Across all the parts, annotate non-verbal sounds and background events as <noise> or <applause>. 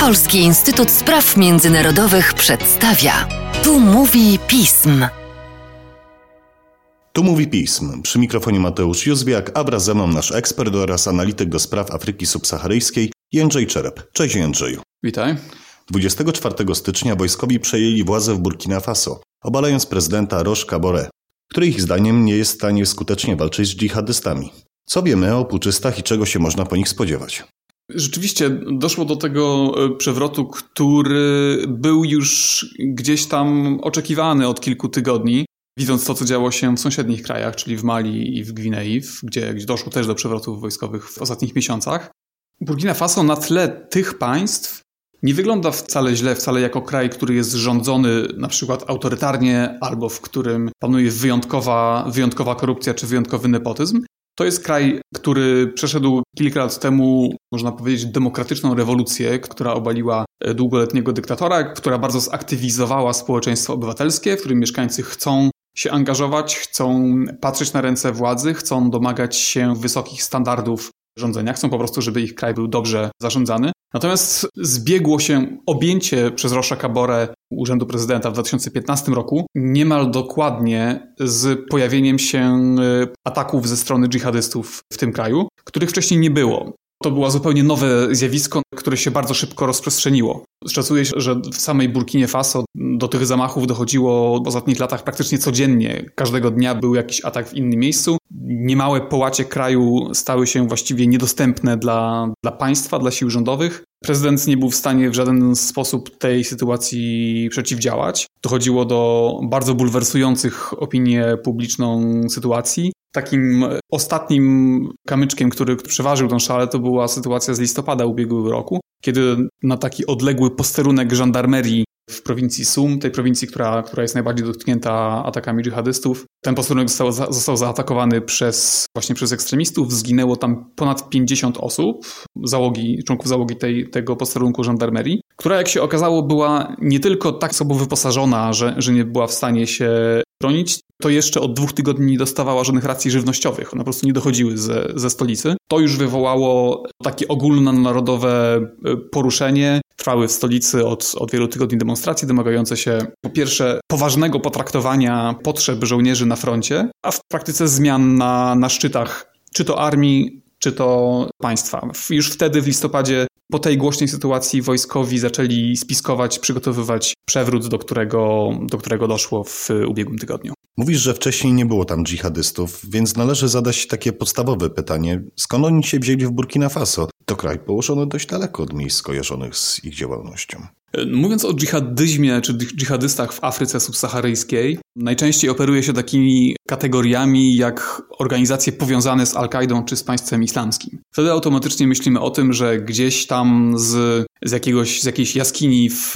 Polski Instytut Spraw Międzynarodowych przedstawia. Tu mówi pism. Tu mówi pism. Przy mikrofonie Mateusz Józwiak, a wraz ze mną nasz ekspert oraz analityk do spraw Afryki Subsaharyjskiej Jędrzej Czerep. Cześć Jędrzeju. Witaj. 24 stycznia wojskowi przejęli władzę w Burkina Faso, obalając prezydenta Roche Kabore, który ich zdaniem nie jest w stanie skutecznie walczyć z dżihadystami. Co wiemy o puczystach i czego się można po nich spodziewać? Rzeczywiście doszło do tego e, przewrotu, który był już gdzieś tam oczekiwany od kilku tygodni. Widząc to, co działo się w sąsiednich krajach, czyli w Mali i w Gwinei, gdzie, gdzie doszło też do przewrotów wojskowych w ostatnich miesiącach. Burkina Faso na tle tych państw nie wygląda wcale źle, wcale jako kraj, który jest rządzony na przykład autorytarnie albo w którym panuje wyjątkowa, wyjątkowa korupcja czy wyjątkowy nepotyzm. To jest kraj, który przeszedł kilka lat temu, można powiedzieć, demokratyczną rewolucję, która obaliła e, długoletniego dyktatora, która bardzo zaktywizowała społeczeństwo obywatelskie, w którym mieszkańcy chcą się angażować, chcą patrzeć na ręce władzy, chcą domagać się wysokich standardów rządzenia, chcą po prostu, żeby ich kraj był dobrze zarządzany. Natomiast zbiegło się objęcie przez Rosza Kabore urzędu prezydenta w 2015 roku niemal dokładnie z pojawieniem się e, ataków ze strony dżihadystów w tym kraju, których wcześniej nie było. To było zupełnie nowe zjawisko, które się bardzo szybko rozprzestrzeniło. Szacuje się, że w samej Burkinie Faso do tych zamachów dochodziło w ostatnich latach praktycznie codziennie. Każdego dnia był jakiś atak w innym miejscu. Niemałe połacie kraju stały się właściwie niedostępne dla, dla państwa, dla sił rządowych. Prezydent nie był w stanie w żaden sposób tej sytuacji przeciwdziałać. Dochodziło do bardzo bulwersujących opinię publiczną sytuacji. Takim ostatnim kamyczkiem, który przeważył tą szalę, to była sytuacja z listopada ubiegłego roku, kiedy na taki odległy posterunek żandarmerii w prowincji Sum, tej prowincji, która, która jest najbardziej dotknięta atakami dżihadystów. Ten posterunek został, został zaatakowany przez, właśnie przez ekstremistów. Zginęło tam ponad 50 osób, załogi, członków załogi tej, tego posterunku żandarmerii, która jak się okazało była nie tylko tak sobą wyposażona, że, że nie była w stanie się bronić, to jeszcze od dwóch tygodni nie dostawała żadnych racji żywnościowych. One po prostu nie dochodziły ze, ze stolicy. To już wywołało takie ogólnonarodowe e, poruszenie. Trwały w stolicy od, od wielu tygodni demonstracje domagające się po pierwsze poważnego potraktowania potrzeb żołnierzy na froncie, a w praktyce zmian na, na szczytach czy to armii, czy to państwa. Już wtedy w listopadzie po tej głośnej sytuacji wojskowi zaczęli spiskować, przygotowywać przewrót, do którego, do którego doszło w ubiegłym tygodniu. Mówisz, że wcześniej nie było tam dżihadystów, więc należy zadać takie podstawowe pytanie. Skąd oni się wzięli w Burkina Faso? To kraj położony dość daleko od miejsc skojarzonych z ich działalnością. Mówiąc o dżihadyzmie czy dżihadystach w Afryce subsaharyjskiej, najczęściej operuje się takimi kategoriami jak organizacje powiązane z Al-Kaidą czy z państwem islamskim. Wtedy automatycznie myślimy o tym, że gdzieś tam z, z, jakiegoś, z jakiejś jaskini w,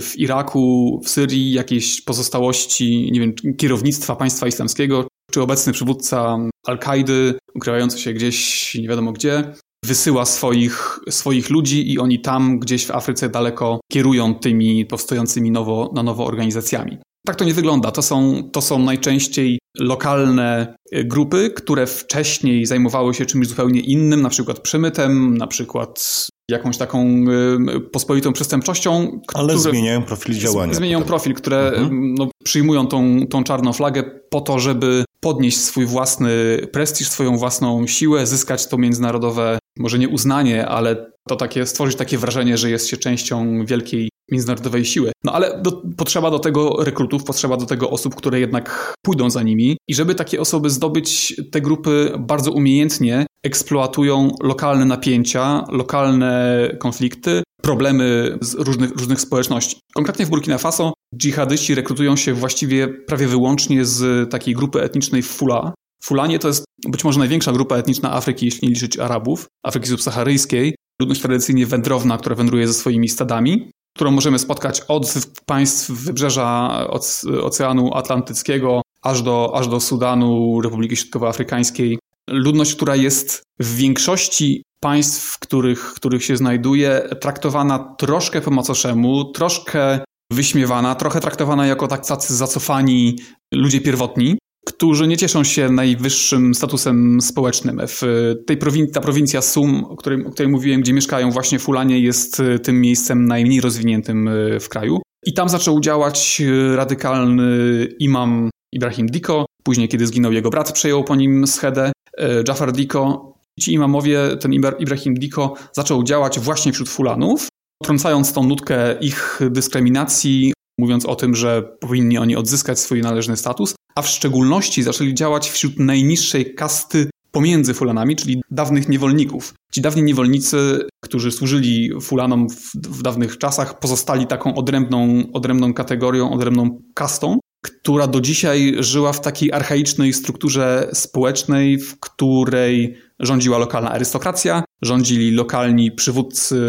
w Iraku, w Syrii, jakieś pozostałości, nie wiem, kierownictwa państwa islamskiego, czy obecny przywódca Al-Kaidy, ukrywający się gdzieś nie wiadomo gdzie, wysyła swoich, swoich ludzi i oni tam gdzieś w Afryce daleko kierują tymi powstającymi nowo, na nowo organizacjami. Tak to nie wygląda. To są, to są najczęściej lokalne e, grupy, które wcześniej zajmowały się czymś zupełnie innym, na przykład przemytem, na przykład jakąś taką e, pospolitą przestępczością. Ale zmieniają profil działania. Zmieniają potem. profil, które mhm. no, przyjmują tą, tą czarną flagę po to, żeby podnieść swój własny prestiż, swoją własną siłę, zyskać to międzynarodowe, może nie uznanie, ale to takie, stworzyć takie wrażenie, że jest się częścią wielkiej międzynarodowej siły. No ale do, potrzeba do tego rekrutów, potrzeba do tego osób, które jednak pójdą za nimi. I żeby takie osoby zdobyć, te grupy bardzo umiejętnie eksploatują lokalne napięcia, lokalne konflikty, problemy z różnych, różnych społeczności. Konkretnie w Burkina Faso dżihadyści rekrutują się właściwie prawie wyłącznie z takiej grupy etnicznej Fula. Fulanie to jest być może największa grupa etniczna Afryki, jeśli nie liczyć Arabów, Afryki subsaharyjskiej. Ludność tradycyjnie wędrowna, która wędruje ze swoimi stadami, którą możemy spotkać od państw wybrzeża Oceanu Atlantyckiego aż do, aż do Sudanu, Republiki Środkowoafrykańskiej. Ludność, która jest w większości państw, w których, w których się znajduje, traktowana troszkę po macoszemu, troszkę wyśmiewana, trochę traktowana jako tak tacy zacofani ludzie pierwotni, którzy nie cieszą się najwyższym statusem społecznym. W tej prowin ta prowincja Sum, o której, o której mówiłem, gdzie mieszkają właśnie Fulanie, jest tym miejscem najmniej rozwiniętym w kraju. I tam zaczął działać radykalny imam Ibrahim Diko. Później, kiedy zginął jego brat, przejął po nim schedę Jafar Diko. Ci imamowie, ten Ibrahim Diko, zaczął działać właśnie wśród Fulanów, trącając tą nutkę ich dyskryminacji, mówiąc o tym, że powinni oni odzyskać swój należny status, a w szczególności zaczęli działać wśród najniższej kasty pomiędzy Fulanami, czyli dawnych niewolników. Ci dawni niewolnicy, którzy służyli Fulanom w, w dawnych czasach, pozostali taką odrębną, odrębną kategorią, odrębną kastą, która do dzisiaj żyła w takiej archaicznej strukturze społecznej, w której rządziła lokalna arystokracja, rządzili lokalni przywódcy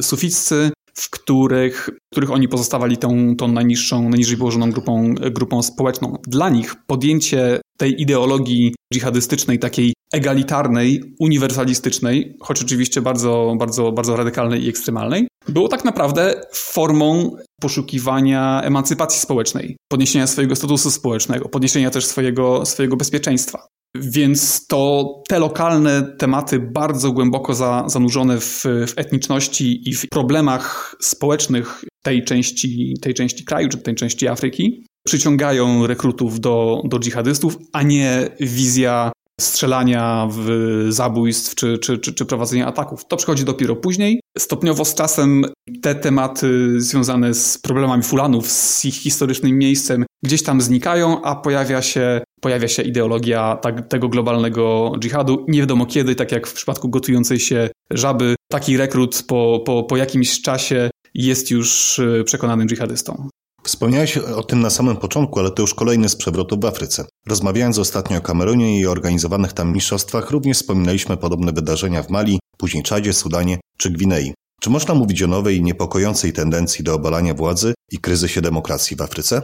suficcy, w których, w których oni pozostawali tą, tą najniższą, najniżej położoną grupą, grupą społeczną. Dla nich podjęcie tej ideologii dżihadystycznej, takiej egalitarnej, uniwersalistycznej, choć oczywiście bardzo, bardzo, bardzo radykalnej i ekstremalnej, było tak naprawdę formą poszukiwania emancypacji społecznej, podniesienia swojego statusu społecznego, podniesienia też swojego, swojego bezpieczeństwa. Więc to te lokalne tematy bardzo głęboko za, zanurzone w, w, etniczności i w problemach społecznych tej części, tej części kraju czy tej części Afryki przyciągają rekrutów do, do dżihadystów, a nie wizja strzelania, w zabójstw czy, czy, czy, czy prowadzenia ataków. To przychodzi dopiero później. Stopniowo z czasem te tematy związane z problemami Fulanów, z ich historycznym miejscem, gdzieś tam znikają, a pojawia się, pojawia się ideologia tak, tego globalnego dżihadu. Nie wiadomo kiedy, tak jak w przypadku gotującej się żaby, taki rekrut po, po, po jakimś czasie jest już e, przekonanym dżihadystą. Wspomniałeś o tym na samym początku, ale to już kolejny z przewrotów w Afryce. Rozmawiając ostatnio o Kamerunie i organizowanych tam mistrzostwach, również wspominaliśmy podobne wydarzenia w Mali, później Czadzie, Sudanie czy Gwinei. Czy można mówić o nowej, niepokojącej tendencji do obalania władzy i kryzysie demokracji w Afryce?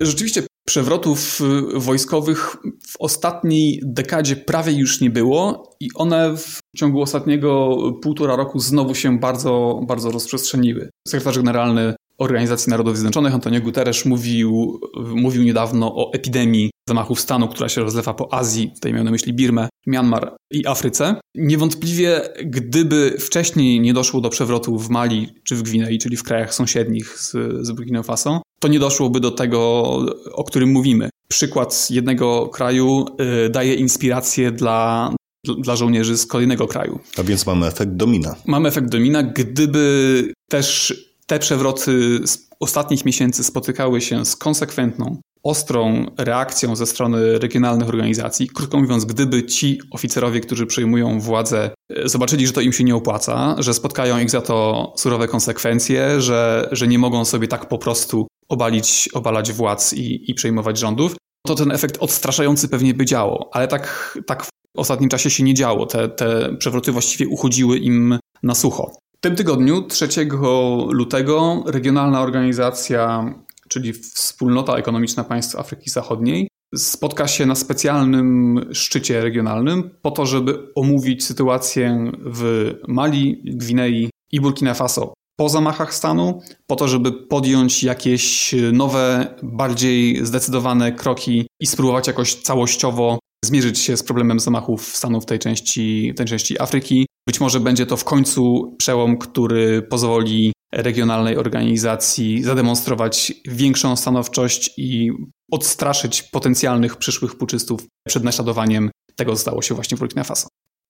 Rzeczywiście przewrotów y, wojskowych w ostatniej dekadzie prawie już nie było i one w ciągu ostatniego półtora roku znowu się bardzo, bardzo rozprzestrzeniły. Sekretarz generalny Organizacji Narodów Zjednoczonych Antonio Guterres mówił, mówił niedawno o epidemii zamachów stanu, która się rozlewa po Azji, tutaj miał na myśli Birmę, Myanmar i Afryce. Niewątpliwie, gdyby wcześniej nie doszło do przewrotu w Mali czy w Gwinei, czyli w krajach sąsiednich z, z Burkina Faso, to nie doszłoby do tego, o którym mówimy. Przykład jednego kraju y, daje inspirację dla, dla żołnierzy z kolejnego kraju. A więc mamy efekt domina. Mamy efekt domina. Gdyby też te przewroty z ostatnich miesięcy spotykały się z konsekwentną, ostrą reakcją ze strony regionalnych organizacji. Krótko mówiąc, gdyby ci oficerowie, którzy przejmują władzę, e, zobaczyli, że to im się nie opłaca, że spotkają ich za to surowe konsekwencje, że, że nie mogą sobie tak po prostu obalić, obalać władz i, i przejmować rządów, to ten efekt odstraszający pewnie by działo. Ale tak, tak w ostatnim czasie się nie działo. Te, te przewroty właściwie uchodziły im na sucho. W tym tygodniu, 3 lutego, regionalna organizacja, czyli Wspólnota Ekonomiczna Państw Afryki Zachodniej, spotka się na specjalnym szczycie regionalnym po to, żeby omówić sytuację w Mali, Gwinei i Burkina Faso po zamachach stanu, po to, żeby podjąć jakieś nowe, bardziej zdecydowane kroki i spróbować jakoś całościowo zmierzyć się z problemem zamachów stanu w tej części, tej części Afryki. Być może będzie to w końcu przełom, który pozwoli regionalnej organizacji zademonstrować większą stanowczość i odstraszyć potencjalnych przyszłych puczystów przed naśladowaniem tego, co stało się właśnie w Burkina Faso.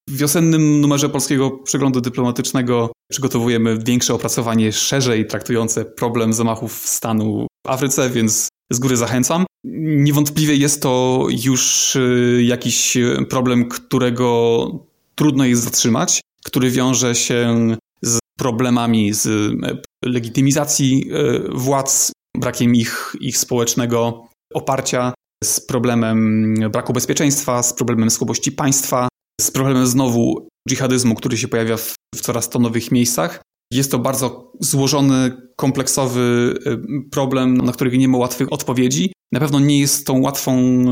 W wiosennym numerze polskiego przeglądu dyplomatycznego przygotowujemy większe opracowanie szerzej traktujące problem zamachów stanu w Afryce, więc z góry zachęcam. Niewątpliwie jest to już y, jakiś problem, którego trudno jest zatrzymać, który wiąże się z problemami z e, legitymizacji e, władz, brakiem ich, ich społecznego oparcia, z problemem braku bezpieczeństwa, z problemem słabości państwa, z problemem znowu dżihadyzmu, który się pojawia w, w coraz to nowych miejscach. Jest to bardzo złożony, kompleksowy e, problem, na który nie ma łatwych odpowiedzi. Na pewno nie jest tą łatwą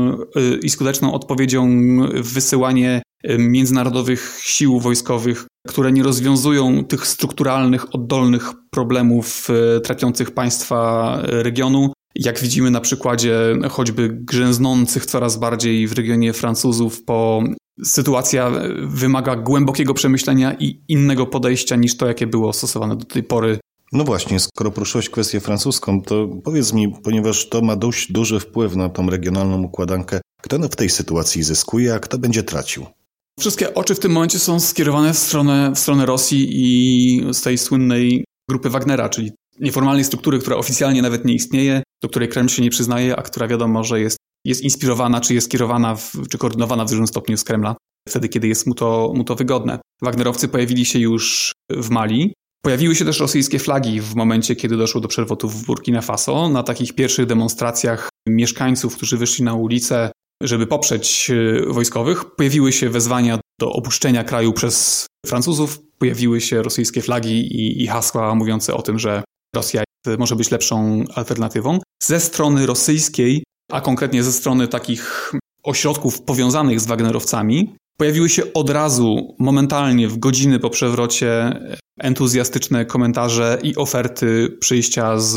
i skuteczną odpowiedzią wysyłanie międzynarodowych sił wojskowych, które nie rozwiązują tych strukturalnych, oddolnych problemów trapiących państwa regionu, Jak widzimy na przykładzie choćby grzęznących coraz bardziej w regionie Francuzów, po sytuacja wymaga głębokiego przemyślenia i innego podejścia niż to, jakie było stosowane do tej pory no właśnie, skoro poruszyłeś kwestię francuską, to powiedz mi, ponieważ to ma dość duży wpływ na tą regionalną układankę, kto w tej sytuacji zyskuje, a kto będzie tracił? Wszystkie oczy w tym momencie są skierowane w stronę, w stronę Rosji i z tej słynnej grupy Wagnera, czyli nieformalnej struktury, która oficjalnie nawet nie istnieje, do której Kreml się nie przyznaje, a która wiadomo, że jest, jest inspirowana, czy jest kierowana, w, czy koordynowana w dużym stopniu z Kremla, wtedy, kiedy jest mu to, mu to wygodne. Wagnerowcy pojawili się już w Mali, Pojawiły się też rosyjskie flagi w momencie, kiedy doszło do przewrotów w Burkina Faso. Na takich pierwszych demonstracjach mieszkańców, którzy wyszli na ulicę, żeby poprzeć e, wojskowych, pojawiły się wezwania do opuszczenia kraju przez Francuzów, pojawiły się rosyjskie flagi i, i hasła mówiące o tym, że Rosja może być lepszą alternatywą. Ze strony rosyjskiej, a konkretnie ze strony takich ośrodków powiązanych z Wagnerowcami, pojawiły się od razu, momentalnie, w godziny po przewrocie, entuzjastyczne komentarze i oferty przyjścia z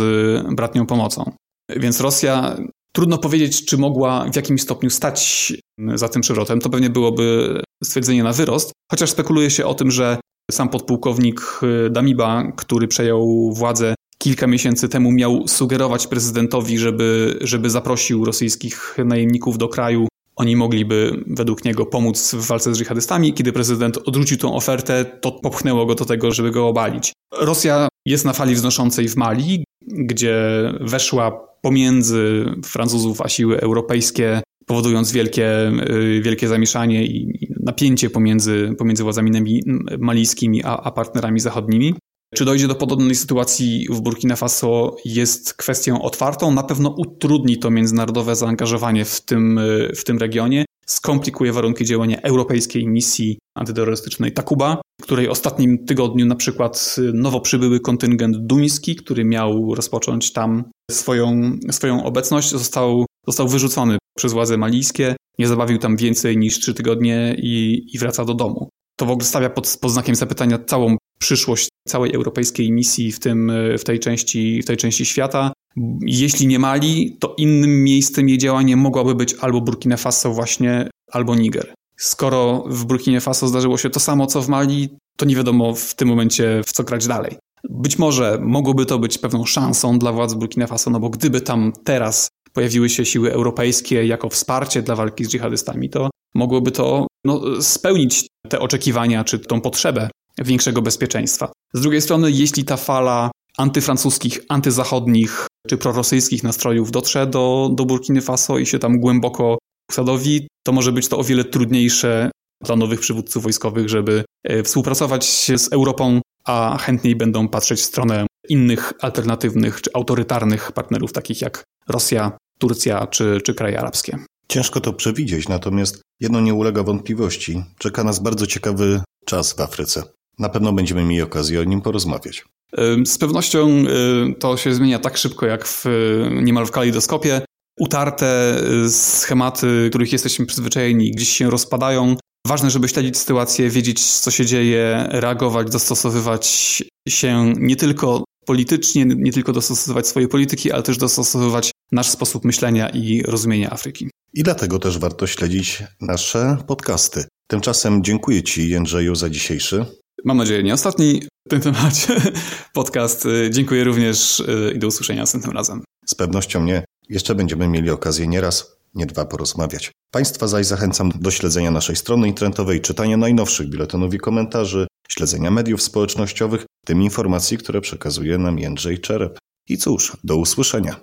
bratnią pomocą. Więc Rosja, trudno powiedzieć, czy mogła w jakimś stopniu stać za tym przewrotem. To pewnie byłoby stwierdzenie na wyrost, chociaż spekuluje się o tym, że sam podpułkownik Damiba, który przejął władzę kilka miesięcy temu, miał sugerować prezydentowi, żeby, żeby zaprosił rosyjskich najemników do kraju oni mogliby według niego pomóc w walce z dżihadystami. Kiedy prezydent odrzucił tą ofertę, to popchnęło go do tego, żeby go obalić. Rosja jest na fali wznoszącej w Mali, gdzie weszła pomiędzy Francuzów a siły europejskie, powodując wielkie, y, wielkie zamieszanie i napięcie pomiędzy, pomiędzy władzami malijskimi a, a partnerami zachodnimi. Czy dojdzie do podobnej sytuacji w Burkina Faso jest kwestią otwartą. Na pewno utrudni to międzynarodowe zaangażowanie w tym, w tym regionie, skomplikuje warunki działania europejskiej misji antyterrorystycznej Takuba, w której ostatnim tygodniu na przykład nowo przybyły kontyngent duński, który miał rozpocząć tam swoją, swoją obecność, został, został wyrzucony przez władze malijskie. Nie zabawił tam więcej niż trzy tygodnie i, i wraca do domu. To w ogóle stawia pod, pod znakiem zapytania całą przyszłość całej europejskiej misji w, tym, w, tej części, w tej części świata. Jeśli nie Mali, to innym miejscem jej działania mogłaby być albo Burkina Faso właśnie, albo Niger. Skoro w Burkinie Faso zdarzyło się to samo, co w Mali, to nie wiadomo w tym momencie, w co grać dalej. Być może mogłoby to być pewną szansą dla władz Burkina Faso, no bo gdyby tam teraz pojawiły się siły europejskie jako wsparcie dla walki z dżihadystami, to mogłoby to no, spełnić te oczekiwania czy tą potrzebę większego bezpieczeństwa. Z drugiej strony, jeśli ta fala antyfrancuskich, antyzachodnich czy prorosyjskich nastrojów dotrze do, do Burkiny Faso i się tam głęboko usadowi, to może być to o wiele trudniejsze dla nowych przywódców wojskowych, żeby e, współpracować z Europą, a chętniej będą patrzeć w stronę innych alternatywnych czy autorytarnych partnerów, takich jak Rosja, Turcja czy, czy kraje arabskie. Ciężko to przewidzieć, natomiast jedno nie ulega wątpliwości. Czeka nas bardzo ciekawy czas w Afryce. Na pewno będziemy mieli okazję o nim porozmawiać. Z pewnością to się zmienia tak szybko, jak w, niemal w kalejdoskopie. Utarte schematy, których jesteśmy przyzwyczajeni, gdzieś się rozpadają. Ważne, żeby śledzić sytuację, wiedzieć, co się dzieje, reagować, dostosowywać się nie tylko politycznie, nie tylko dostosowywać swoje polityki, ale też dostosowywać nasz sposób myślenia i rozumienia Afryki. I dlatego też warto śledzić nasze podcasty. Tymczasem dziękuję Ci, Jędrzeju, za dzisiejszy. Mam nadzieję, nie ostatni w tym temacie <laughs> podcast. Dziękuję również y, i do usłyszenia następnym razem. Z pewnością nie. Jeszcze będziemy mieli okazję nieraz, nie dwa porozmawiać. Państwa zaś zachęcam do śledzenia naszej strony internetowej, czytania najnowszych biuletynów i komentarzy, śledzenia mediów społecznościowych, tym informacji, które przekazuje nam Jędrzej Czerep. I cóż, do usłyszenia.